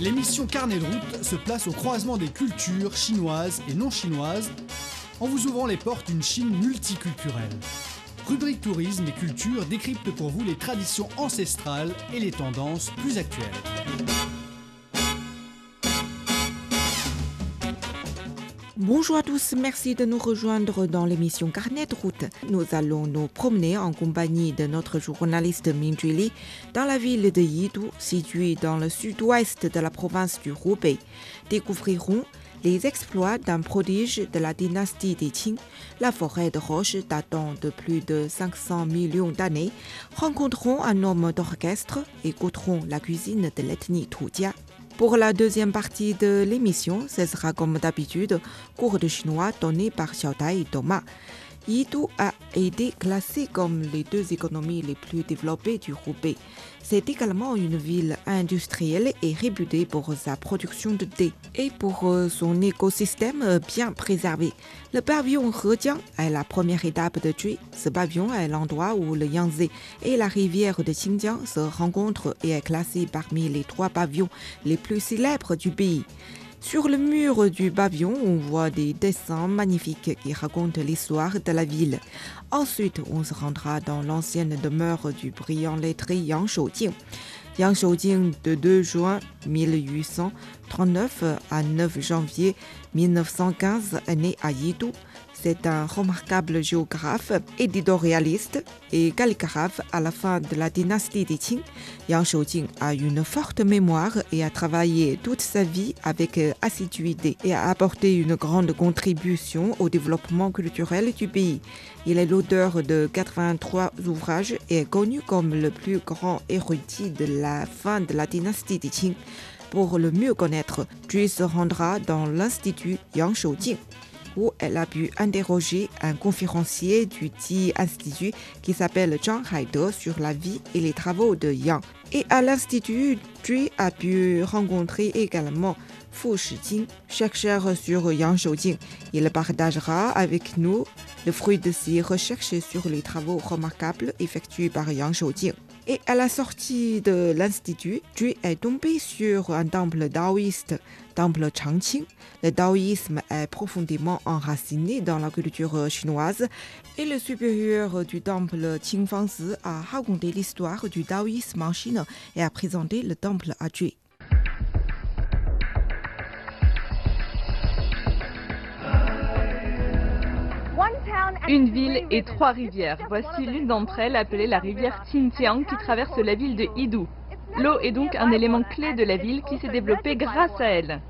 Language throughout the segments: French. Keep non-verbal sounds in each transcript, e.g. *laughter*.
L'émission Carnet de route se place au croisement des cultures chinoises et non chinoises en vous ouvrant les portes d'une Chine multiculturelle. Rubrique Tourisme et Culture décrypte pour vous les traditions ancestrales et les tendances plus actuelles. Bonjour à tous, merci de nous rejoindre dans l'émission Carnet de route. Nous allons nous promener en compagnie de notre journaliste Ming Li dans la ville de Yidu, située dans le sud-ouest de la province du Hubei. Découvrirons les exploits d'un prodige de la dynastie des Qing, la forêt de roches datant de plus de 500 millions d'années, rencontrerons un homme d'orchestre et goûterons la cuisine de l'ethnie Tujia. Pour la deuxième partie de l'émission, ce sera comme d'habitude cours de chinois donné par Xiaotai et Thomas. Yidu a été classé comme les deux économies les plus développées du Roubaix. C'est également une ville industrielle et réputée pour sa production de thé et pour son écosystème bien préservé. Le pavillon Hejiang est la première étape de Zhui. Ce pavillon est l'endroit où le Yangtze et la rivière de Xinjiang se rencontrent et est classé parmi les trois pavillons les plus célèbres du pays. Sur le mur du pavillon, on voit des dessins magnifiques qui racontent l'histoire de la ville. Ensuite, on se rendra dans l'ancienne demeure du brillant lettré Yang Shoujing. Yang Shoujing de 2 juin 1839 à 9 janvier 1915 est né à Yidu. C'est un remarquable géographe, éditorialiste et calligraphe à la fin de la dynastie des Qing. Yang Shoujing a une forte mémoire et a travaillé toute sa vie avec assiduité et a apporté une grande contribution au développement culturel du pays. Il est l'auteur de 83 ouvrages et est connu comme le plus grand érudit de la fin de la dynastie des Qing. Pour le mieux connaître, Zhui se rendra dans l'institut Yang Shoujing où elle a pu interroger un conférencier du dit institut qui s'appelle Zhang Haide sur la vie et les travaux de Yang. Et à l'institut, Zhui a pu rencontrer également Fu Shijing, chercheur sur Yang Shoujing. Il partagera avec nous le fruit de ses recherches sur les travaux remarquables effectués par Yang Shoujing. Et à la sortie de l'institut, Zhui est tombé sur un temple taoïste, temple Changqing. Le taoïsme est profondément enraciné dans la culture chinoise et le supérieur du temple Qingfangzi a raconté l'histoire du taoïsme en Chine et a présenté le temple à Zhui. Une ville et trois rivières. Voici l'une d'entre elles appelée la rivière Xinjiang qui traverse la ville de Yidu. L'eau est donc un élément clé de la ville qui s'est développé grâce à elle.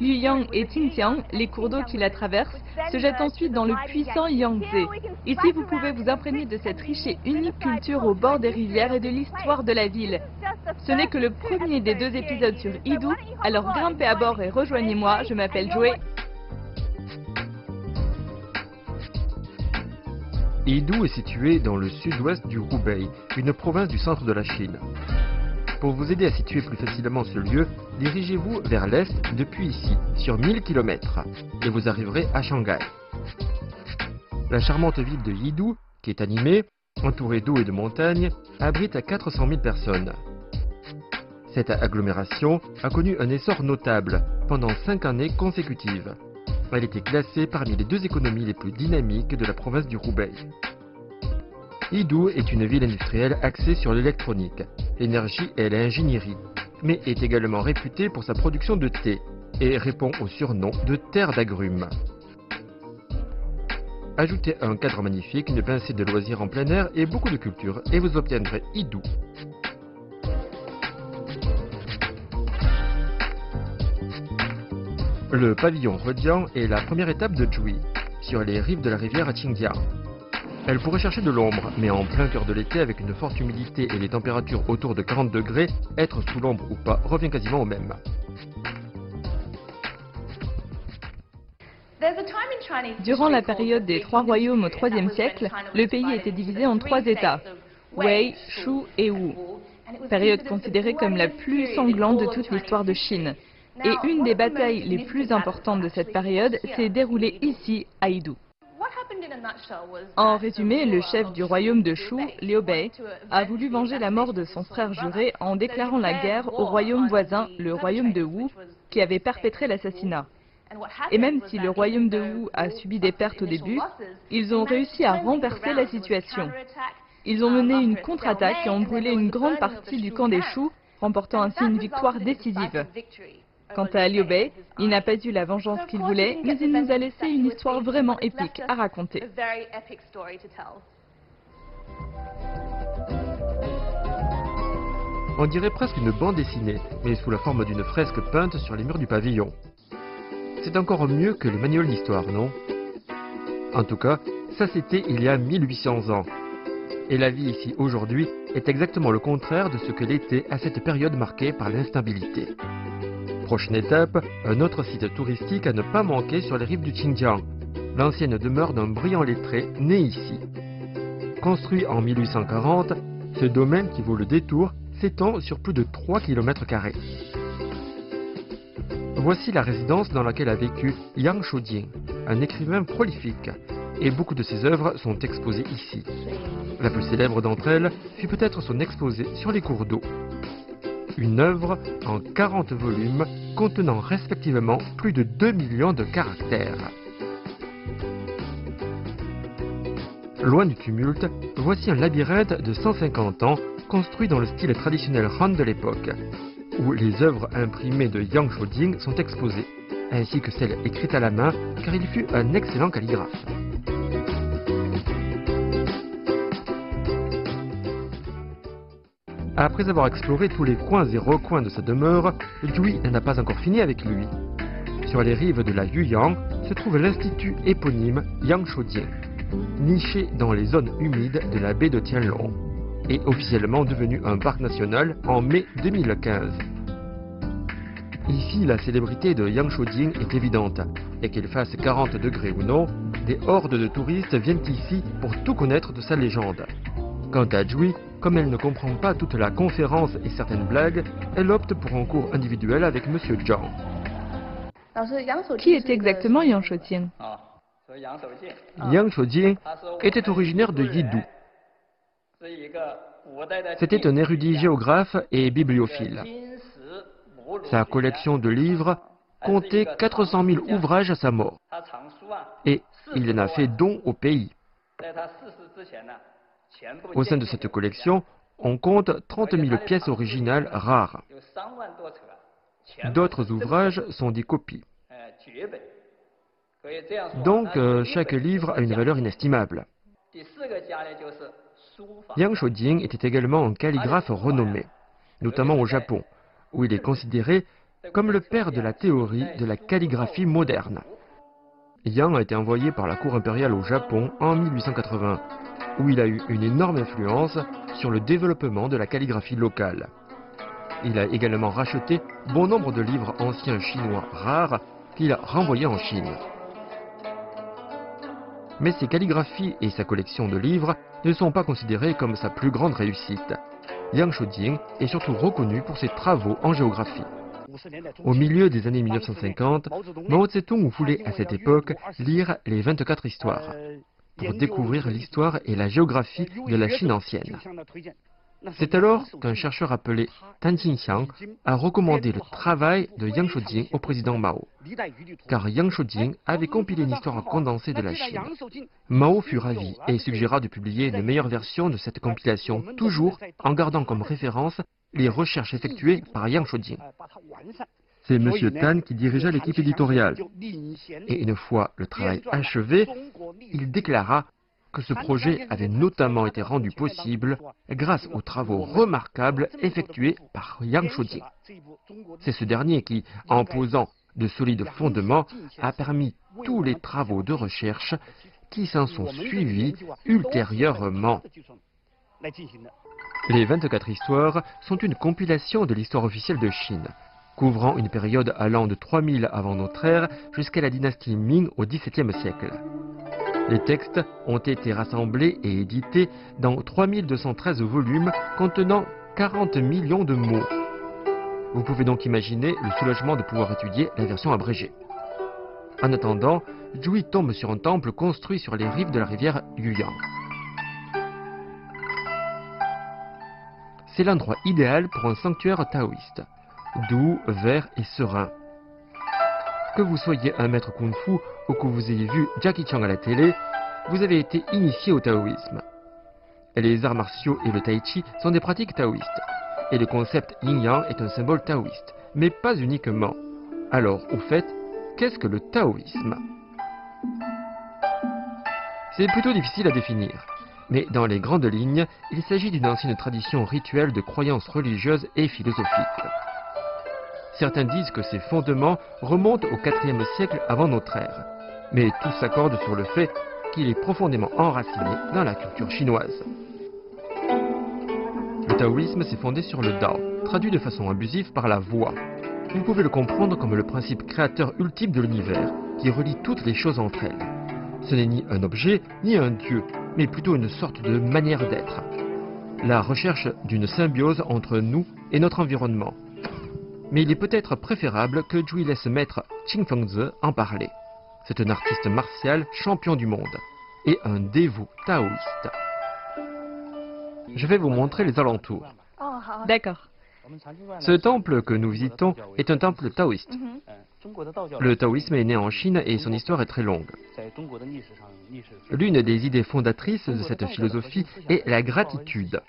Yuyang et Xinjiang, les cours d'eau qui la traversent, se jettent ensuite dans le puissant Yangtze. Ici, vous pouvez vous imprégner de cette riche et unique culture au bord des rivières et de l'histoire de la ville. Ce n'est que le premier des deux épisodes sur Yidu, alors grimpez à bord et rejoignez-moi, je m'appelle Joey. Yidu est situé dans le sud-ouest du Hubei, une province du centre de la Chine. Pour vous aider à situer plus facilement ce lieu, dirigez-vous vers l'est depuis ici, sur 1000 km, et vous arriverez à Shanghai. La charmante ville de Yidu, qui est animée, entourée d'eau et de montagnes, abrite à 400 000 personnes. Cette agglomération a connu un essor notable pendant cinq années consécutives. Elle était classée parmi les deux économies les plus dynamiques de la province du Hubei. Yidu est une ville industrielle axée sur l'électronique, l'énergie et l'ingénierie, mais est également réputée pour sa production de thé et répond au surnom de terre d'agrumes. Ajoutez un cadre magnifique, une pincée de loisirs en plein air et beaucoup de culture et vous obtiendrez Yidu. Le pavillon Hejiang est la première étape de Zhui, sur les rives de la rivière Xinjiang. Elle pourrait chercher de l'ombre, mais en plein cœur de l'été, avec une forte humidité et les températures autour de 40 degrés, être sous l'ombre ou pas revient quasiment au même. Durant la période des trois royaumes au IIIe siècle, le pays était divisé en trois États, Wei, Shu et Wu, période considérée comme la plus sanglante de toute l'histoire de Chine. Et une des batailles les plus importantes de cette période s'est déroulée ici, à Yidu. En résumé, le chef du royaume de Shu, Liu Bei, a voulu venger la mort de son frère juré en déclarant la guerre au royaume voisin, le royaume de Wu, qui avait perpétré l'assassinat. Et même si le royaume de Wu a subi des pertes au début, ils ont réussi à renverser la situation. Ils ont mené une contre-attaque et ont brûlé une grande partie du camp des Shu, remportant ainsi une victoire décisive. Quant à Liu Bei, il n'a pas eu la vengeance qu'il voulait, mais il nous a laissé une histoire vraiment épique à raconter. On dirait presque une bande dessinée, mais sous la forme d'une fresque peinte sur les murs du pavillon. C'est encore mieux que le manuel d'histoire, non? En tout cas, ça c'était il y a 1800 ans. Et la vie ici aujourd'hui est exactement le contraire de ce que l'était à cette période marquée par l'instabilité. Prochaine étape, un autre site touristique à ne pas manquer sur les rives du Xinjiang, l'ancienne demeure d'un brillant lettré né ici. Construit en 1840, ce domaine qui vaut le détour s'étend sur plus de 3 km. Voici la résidence dans laquelle a vécu Yang Shoujing, un écrivain prolifique, et beaucoup de ses œuvres sont exposées ici. La plus célèbre d'entre elles fut peut-être son exposé sur les cours d'eau, une œuvre en 40 volumes contenant respectivement plus de 2 millions de caractères. Loin du tumulte, voici un labyrinthe de 150 ans construit dans le style traditionnel Han de l'époque, où les œuvres imprimées de Yang Shoujing sont exposées, ainsi que celles écrites à la main, car il fut un excellent calligraphe. Après avoir exploré tous les coins et recoins de sa demeure, Jui n'a pas encore fini avec lui. Sur les rives de la Yuyang se trouve l'institut éponyme Yangshuojing, niché dans les zones humides de la baie de Tianlong, et officiellement devenu un parc national en mai 2015. Ici, la célébrité de Yangshuojing est évidente, et qu'il fasse 40 degrés ou non, des hordes de touristes viennent ici pour tout connaître de sa légende. Quant à Jui, comme elle ne comprend pas toute la conférence et certaines blagues, elle opte pour un cours individuel avec Monsieur Zhang. Qui est exactement Yang Shoujing Yang Shoujing était originaire de Yidu. C'était un érudit géographe et bibliophile. Sa collection de livres comptait 400 000 ouvrages à sa mort. Et il en a fait don au pays. Au sein de cette collection, on compte 30 000 pièces originales rares. D'autres ouvrages sont des copies. Donc, euh, chaque livre a une valeur inestimable. Yang Shoujing était également un calligraphe renommé, notamment au Japon, où il est considéré comme le père de la théorie de la calligraphie moderne. Yang a été envoyé par la cour impériale au Japon en 1880 où il a eu une énorme influence sur le développement de la calligraphie locale. Il a également racheté bon nombre de livres anciens chinois rares qu'il a renvoyés en Chine. Mais ses calligraphies et sa collection de livres ne sont pas considérés comme sa plus grande réussite. Yang Shoujing est surtout reconnu pour ses travaux en géographie. Au milieu des années 1950, Mao Zedong voulait à cette époque lire les 24 histoires pour découvrir l'histoire et la géographie de la Chine ancienne. C'est alors qu'un chercheur appelé Tan Xinxiang a recommandé le travail de Yang Shoujing au président Mao, car Yang Shoujing avait compilé une histoire condensée de la Chine. Mao fut ravi et suggéra de publier une meilleure version de cette compilation, toujours en gardant comme référence les recherches effectuées par Yang Shoujing. C'est M. Tan qui dirigea l'équipe éditoriale. Et une fois le travail achevé, il déclara que ce projet avait notamment été rendu possible grâce aux travaux remarquables effectués par Yang Shoujing. C'est ce dernier qui, en posant de solides fondements, a permis tous les travaux de recherche qui s'en sont suivis ultérieurement. Les 24 histoires sont une compilation de l'histoire officielle de Chine couvrant une période allant de 3000 avant notre ère jusqu'à la dynastie Ming au XVIIe siècle. Les textes ont été rassemblés et édités dans 3213 volumes contenant 40 millions de mots. Vous pouvez donc imaginer le soulagement de pouvoir étudier la version abrégée. En attendant, Jui tombe sur un temple construit sur les rives de la rivière Yuyang. C'est l'endroit idéal pour un sanctuaire taoïste, doux, vert et serein. Que vous soyez un maître kung-fu ou que vous ayez vu Jackie Chan à la télé, vous avez été initié au taoïsme. Les arts martiaux et le tai chi sont des pratiques taoïstes, et le concept yin-yang est un symbole taoïste, mais pas uniquement. Alors, au fait, qu'est-ce que le taoïsme? C'est plutôt difficile à définir, mais dans les grandes lignes, il s'agit d'une ancienne tradition rituelle de croyances religieuses et philosophiques. Certains disent que ses fondements remontent au IVe siècle avant notre ère, mais tous s'accordent sur le fait qu'il est profondément enraciné dans la culture chinoise. Le taoïsme s'est fondé sur le Dao, traduit de façon abusive par la voix. Vous pouvez le comprendre comme le principe créateur ultime de l'univers, qui relie toutes les choses entre elles. Ce n'est ni un objet, ni un dieu, mais plutôt une sorte de manière d'être. La recherche d'une symbiose entre nous et notre environnement. Mais il est peut-être préférable que Jui laisse maître Qing Fengzi en parler. C'est un artiste martial champion du monde et un dévot taoïste. Je vais vous montrer les alentours. D'accord. Ce temple que nous visitons est un temple taoïste. Le taoïsme est né en Chine et son histoire est très longue. L'une des idées fondatrices de cette philosophie est la gratitude.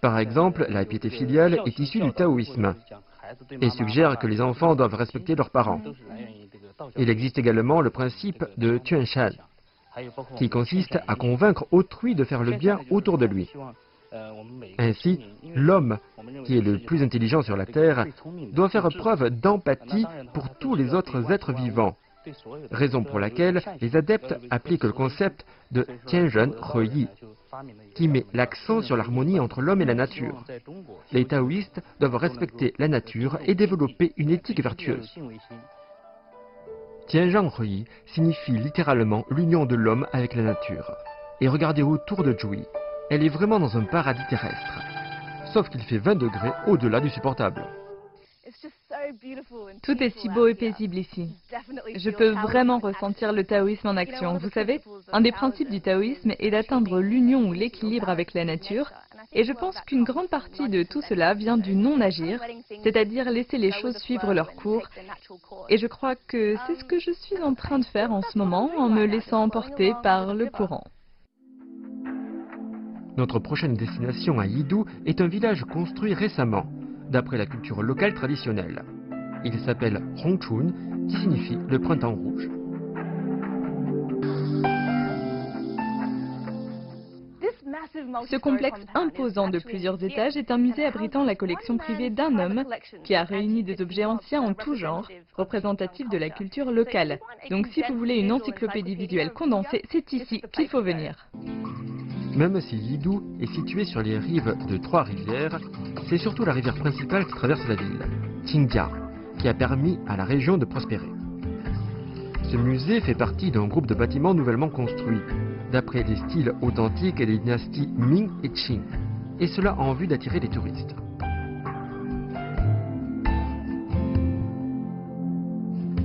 Par exemple, la piété filiale est issue du taoïsme et suggère que les enfants doivent respecter leurs parents. Il existe également le principe de Tuanshan, qui consiste à convaincre autrui de faire le bien autour de lui. Ainsi, l'homme, qui est le plus intelligent sur la Terre, doit faire preuve d'empathie pour tous les autres êtres vivants, raison pour laquelle les adeptes appliquent le concept de Tianzhen Heyi, qui met l'accent sur l'harmonie entre l'homme et la nature. Les taoïstes doivent respecter la nature et développer une éthique vertueuse. Tianzhen Heyi signifie littéralement l'union de l'homme avec la nature. Et regardez autour de Jui, elle est vraiment dans un paradis terrestre. Sauf qu'il fait 20 degrés au-delà du supportable. Tout est si beau et paisible ici. Je peux vraiment ressentir le taoïsme en action. Vous savez, un des principes du taoïsme est d'atteindre l'union ou l'équilibre avec la nature. Et je pense qu'une grande partie de tout cela vient du non-agir, c'est-à-dire laisser les choses suivre leur cours. Et je crois que c'est ce que je suis en train de faire en ce moment en me laissant emporter par le courant. Notre prochaine destination à Yidu est un village construit récemment, d'après la culture locale traditionnelle. Il s'appelle Hongchun, qui signifie le printemps rouge. Ce complexe imposant de plusieurs étages est un musée abritant la collection privée d'un homme qui a réuni des objets anciens en tout genre, représentatifs de la culture locale. Donc si vous voulez une encyclopédie visuelle condensée, c'est ici qu'il faut venir. Même si Yidu est situé sur les rives de trois rivières, c'est surtout la rivière principale qui traverse la ville, Qingjia, qui a permis à la région de prospérer. Ce musée fait partie d'un groupe de bâtiments nouvellement construits, d'après les styles authentiques des dynasties Ming et Qing, et cela en vue d'attirer les touristes.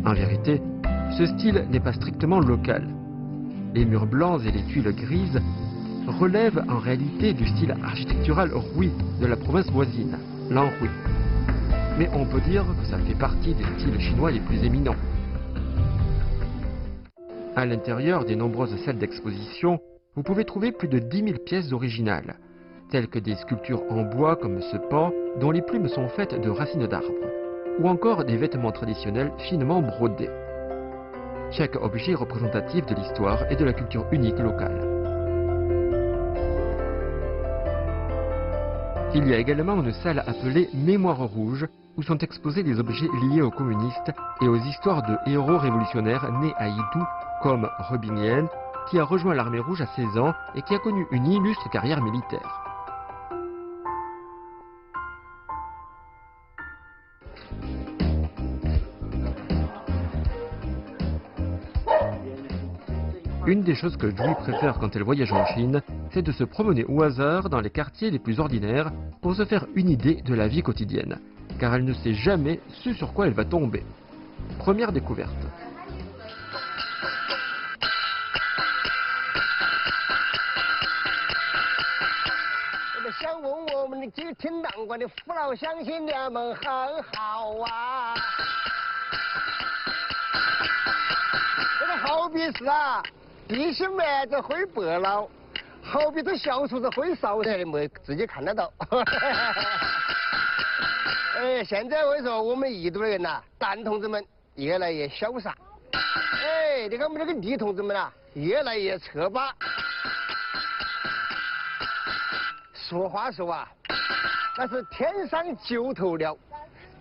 En vérité, ce style n'est pas strictement local. Les murs blancs et les tuiles grises relèvent en réalité du style architectural Hui de la province voisine, l'Anhui. Mais on peut dire que ça fait partie des styles chinois les plus éminents. À l'intérieur des nombreuses salles d'exposition, vous pouvez trouver plus de 10 000 pièces originales, telles que des sculptures en bois comme ce pan dont les plumes sont faites de racines d'arbres, ou encore des vêtements traditionnels finement brodés. Chaque objet représentatif de l'histoire et de la culture unique locale. Il y a également une salle appelée Mémoire rouge, où sont exposés des objets liés aux communistes et aux histoires de héros révolutionnaires nés à Yidu comme Robin Yen, qui a rejoint l'armée rouge à 16 ans et qui a connu une illustre carrière militaire. Une des choses que Julie préfère quand elle voyage en Chine, c'est de se promener au hasard dans les quartiers les plus ordinaires pour se faire une idée de la vie quotidienne, car elle ne sait jamais ce sur quoi elle va tomber. Première découverte. 想问我们的几听当官的父老乡亲们很好啊！这个好比是啊，地心丸子会白老，好比这小厨子会烧菜，没自己看得到。哎，现在我跟你说，我们宜都的人呐，男同志们越来越潇洒。哎，你看我们这个女同志们啊，越来越侧把。俗话说啊，那是天上九头鸟，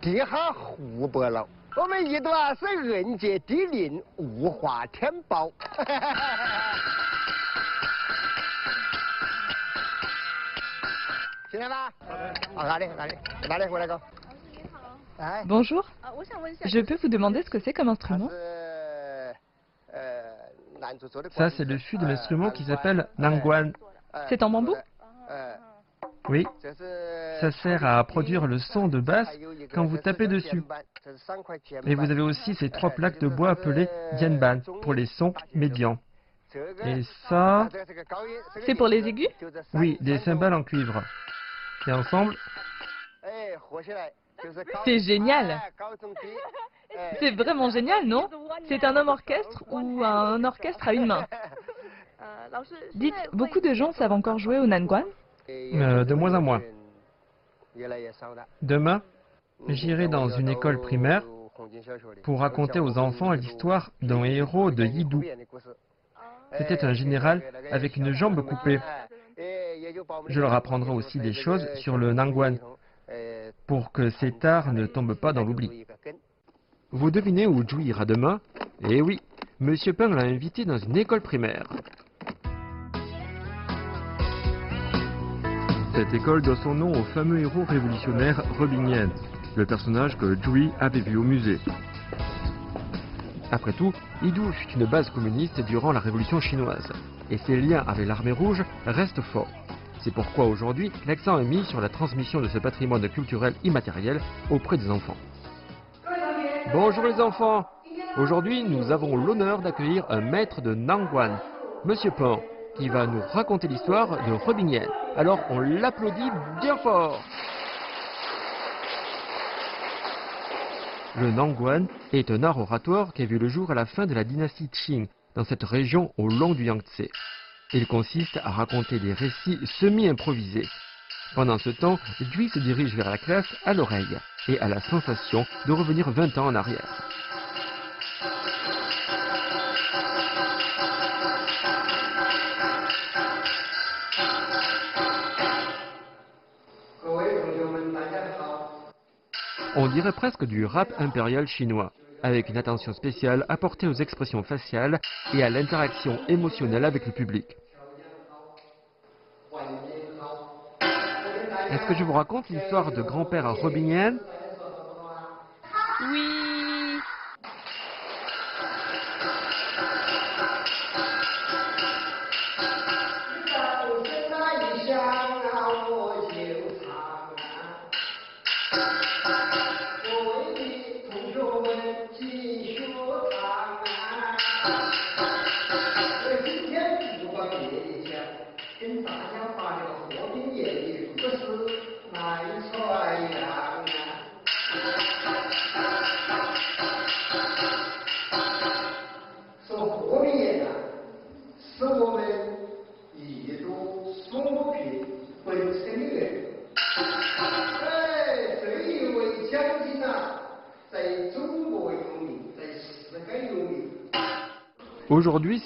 地下胡白老。我们宜都啊是人杰地灵，物化天宝。进来吧。好，哪里哪里哪里回来个？哎。Bonjour. Je peux vous demander ce que c'est comme instrument Ça, c'est le fût de l'instrument qui s'appelle Nangguan. C'est en bambou oui, ça sert à produire le son de basse quand vous tapez dessus. Et vous avez aussi ces trois plaques de bois appelées Dianban pour les sons médians. Et ça... C'est pour les aigus Oui, des cymbales en cuivre. Et ensemble... C'est génial. *laughs* C'est vraiment génial, non? C'est un homme orchestre ou un orchestre à une main? *laughs* Dites, beaucoup de gens savent encore jouer au nanguan. Euh, de moins en moins. Demain, j'irai dans une école primaire pour raconter aux enfants l'histoire d'un héros de Yidou. C'était un général avec une jambe coupée. Je leur apprendrai aussi des choses sur le Nangwan pour que cet art ne tombe pas dans l'oubli. Vous devinez où Ju ira demain? Eh oui, Monsieur Peng l'a invité dans une école primaire. Cette école doit son nom au fameux héros révolutionnaire Robin le personnage que Dewey avait vu au musée. Après tout, Idou fut une base communiste durant la révolution chinoise, et ses liens avec l'armée rouge restent forts. C'est pourquoi aujourd'hui, l'accent est mis sur la transmission de ce patrimoine culturel immatériel auprès des enfants. Bonjour les enfants Aujourd'hui, nous avons l'honneur d'accueillir un maître de Nangwan, Monsieur Pan, qui va nous raconter l'histoire de Robin Yen. Alors on l'applaudit bien fort. Le Nangguan est un art oratoire qui a vu le jour à la fin de la dynastie Qing, dans cette région au long du Yangtze. Il consiste à raconter des récits semi-improvisés. Pendant ce temps, Dui se dirige vers la classe à l'oreille et à la sensation de revenir 20 ans en arrière. On dirait presque du rap impérial chinois, avec une attention spéciale apportée aux expressions faciales et à l'interaction émotionnelle avec le public. Est-ce que je vous raconte l'histoire de grand-père Robin Oui.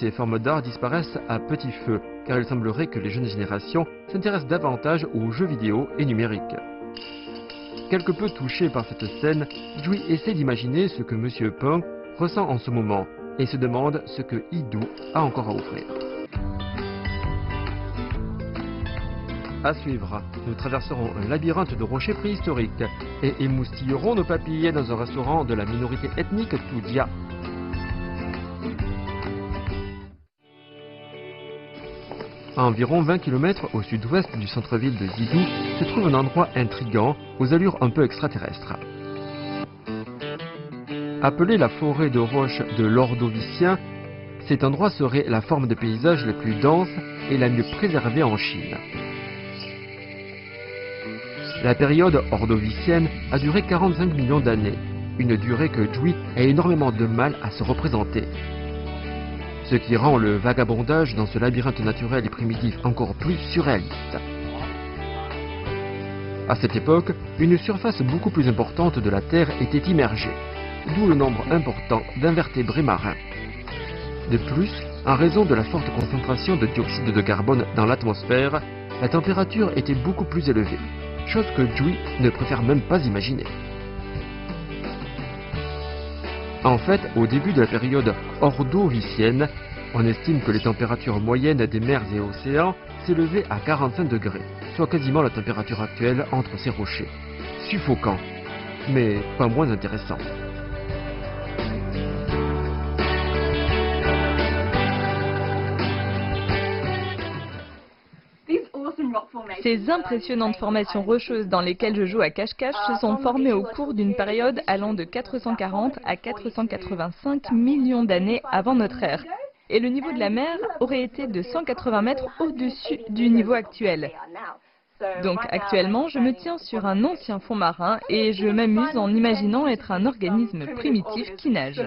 Ces formes d'art disparaissent à petit feu, car il semblerait que les jeunes générations s'intéressent davantage aux jeux vidéo et numériques. Quelque peu touché par cette scène, Jui essaie d'imaginer ce que M. Peng ressent en ce moment et se demande ce que Idou a encore à offrir. À suivre, nous traverserons un labyrinthe de rochers préhistoriques et émoustillerons nos papillets dans un restaurant de la minorité ethnique Tudia. À environ 20 km au sud-ouest du centre-ville de Yidou se trouve un endroit intrigant aux allures un peu extraterrestres. Appelé la forêt de roches de l'Ordovicien, cet endroit serait la forme de paysage la plus dense et la mieux préservée en Chine. La période ordovicienne a duré 45 millions d'années, une durée que Dewey a énormément de mal à se représenter. Ce qui rend le vagabondage dans ce labyrinthe naturel et primitif encore plus surréaliste. À cette époque, une surface beaucoup plus importante de la Terre était immergée, d'où le nombre important d'invertébrés marins. De plus, en raison de la forte concentration de dioxyde de carbone dans l'atmosphère, la température était beaucoup plus élevée, chose que Dewey ne préfère même pas imaginer. En fait, au début de la période ordovicienne, on estime que les températures moyennes des mers et océans s'élevaient à 45 degrés, soit quasiment la température actuelle entre ces rochers. Suffocant, mais pas moins intéressant. Ces impressionnantes formations rocheuses dans lesquelles je joue à cache-cache se sont formées au cours d'une période allant de 440 à 485 millions d'années avant notre ère. Et le niveau de la mer aurait été de 180 mètres au-dessus du niveau actuel. Donc actuellement, je me tiens sur un ancien fond marin et je m'amuse en imaginant être un organisme primitif qui nage.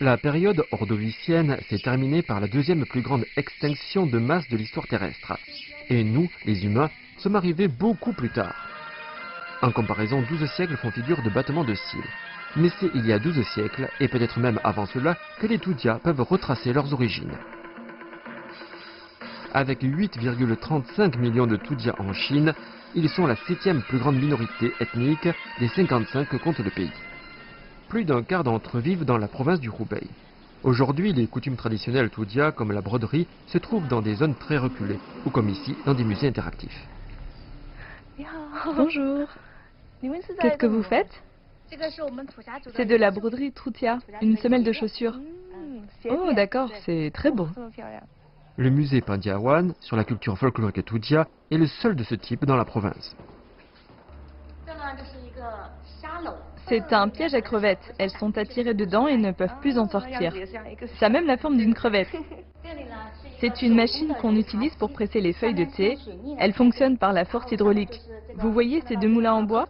La période ordovicienne s'est terminée par la deuxième plus grande extinction de masse de l'histoire terrestre. Et nous, les humains, sommes arrivés beaucoup plus tard. En comparaison, 12 siècles font figure de battements de cils. Mais c'est il y a 12 siècles, et peut-être même avant cela, que les Toudias peuvent retracer leurs origines. Avec 8,35 millions de Toudias en Chine, ils sont la septième plus grande minorité ethnique des 55 que compte le pays. Plus d'un quart d'entre eux vivent dans la province du Hubei. Aujourd'hui, les coutumes traditionnelles Toudia, comme la broderie, se trouvent dans des zones très reculées, ou comme ici, dans des musées interactifs. Bonjour. Qu'est-ce que vous faites? C'est de la broderie Troutia, une semelle de chaussures. Oh, d'accord, c'est très beau. Le musée Pandiawan, sur la culture folklorique Toudia, est le seul de ce type dans la province. C'est un piège à crevettes. Elles sont attirées dedans et ne peuvent plus en sortir. Ça a même la forme d'une crevette. C'est une machine qu'on utilise pour presser les feuilles de thé. Elle fonctionne par la force hydraulique. Vous voyez ces deux moulins en bois?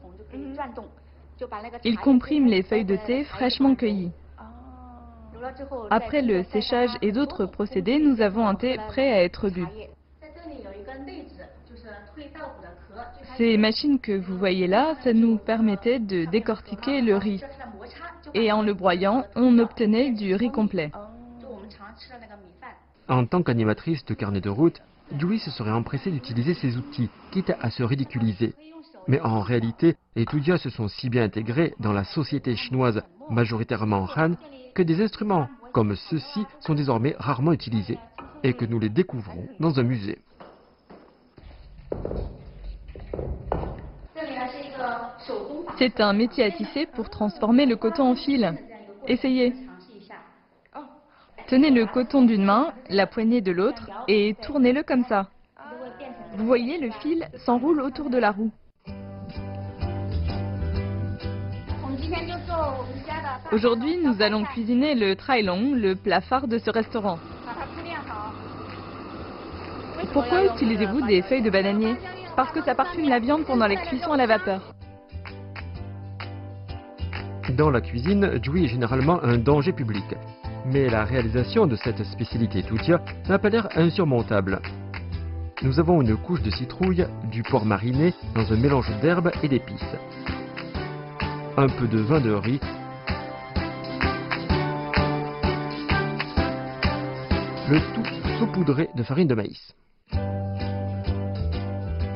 Ils compriment les feuilles de thé fraîchement cueillies. Après le séchage et d'autres procédés, nous avons un thé prêt à être bu. Ces machines que vous voyez là, ça nous permettait de décortiquer le riz. Et en le broyant, on obtenait du riz complet. En tant qu'animatrice de carnet de route, Dewey se serait empressée d'utiliser ces outils, quitte à se ridiculiser. Mais en réalité, les Toudias se sont si bien intégrés dans la société chinoise majoritairement Han que des instruments comme ceux-ci sont désormais rarement utilisés et que nous les découvrons dans un musée. C'est un métier à tisser pour transformer le coton en fil. Essayez. Tenez le coton d'une main, la poignée de l'autre et tournez-le comme ça. Vous voyez, le fil s'enroule autour de la roue. Aujourd'hui, nous allons cuisiner le trailong, le plat phare de ce restaurant. Pourquoi utilisez-vous des feuilles de bananier Parce que ça parfume la viande pendant les cuissons à la vapeur. Dans la cuisine, Dewey est généralement un danger public. Mais la réalisation de cette spécialité toutia n'a pas l'air insurmontable. Nous avons une couche de citrouille, du porc mariné dans un mélange d'herbes et d'épices. Un peu de vin de riz le tout saupoudré de farine de maïs.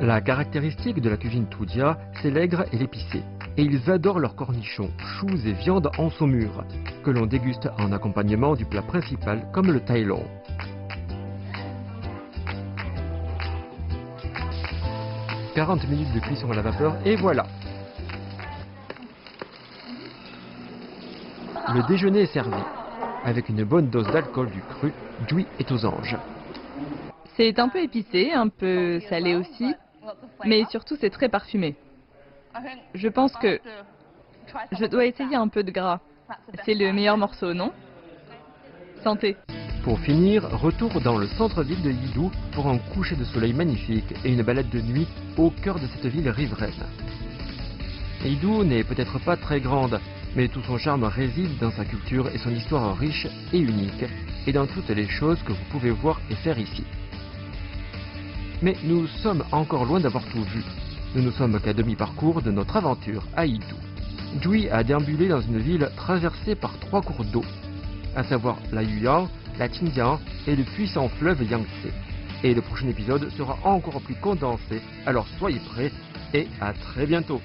La caractéristique de la cuisine Toudia, c'est l'aigre et l'épicé. Et ils adorent leurs cornichons, choux et viande en saumure, que l'on déguste en accompagnement du plat principal comme le tailon. « 40 minutes de cuisson à la vapeur et voilà Le déjeuner est servi. Avec une bonne dose d'alcool du cru, Dewey est aux anges. C'est un peu épicé, un peu salé aussi, mais surtout c'est très parfumé. Je pense que je dois essayer un peu de gras. C'est le meilleur morceau, non? Santé. Pour finir, retour dans le centre-ville de Yidou pour un coucher de soleil magnifique et une balade de nuit au cœur de cette ville riveraine. Yidou n'est peut-être pas très grande, mais tout son charme réside dans sa culture et son histoire riche et unique, et dans toutes les choses que vous pouvez voir et faire ici. Mais nous sommes encore loin d'avoir tout vu. Nous ne sommes qu'à demi-parcours de notre aventure à Yidou. Dewey a déambulé dans une ville traversée par trois cours d'eau, à savoir la Yuyan, la Qingjiang et le puissant fleuve Yangtze. Et le prochain épisode sera encore plus condensé, alors soyez prêts et à très bientôt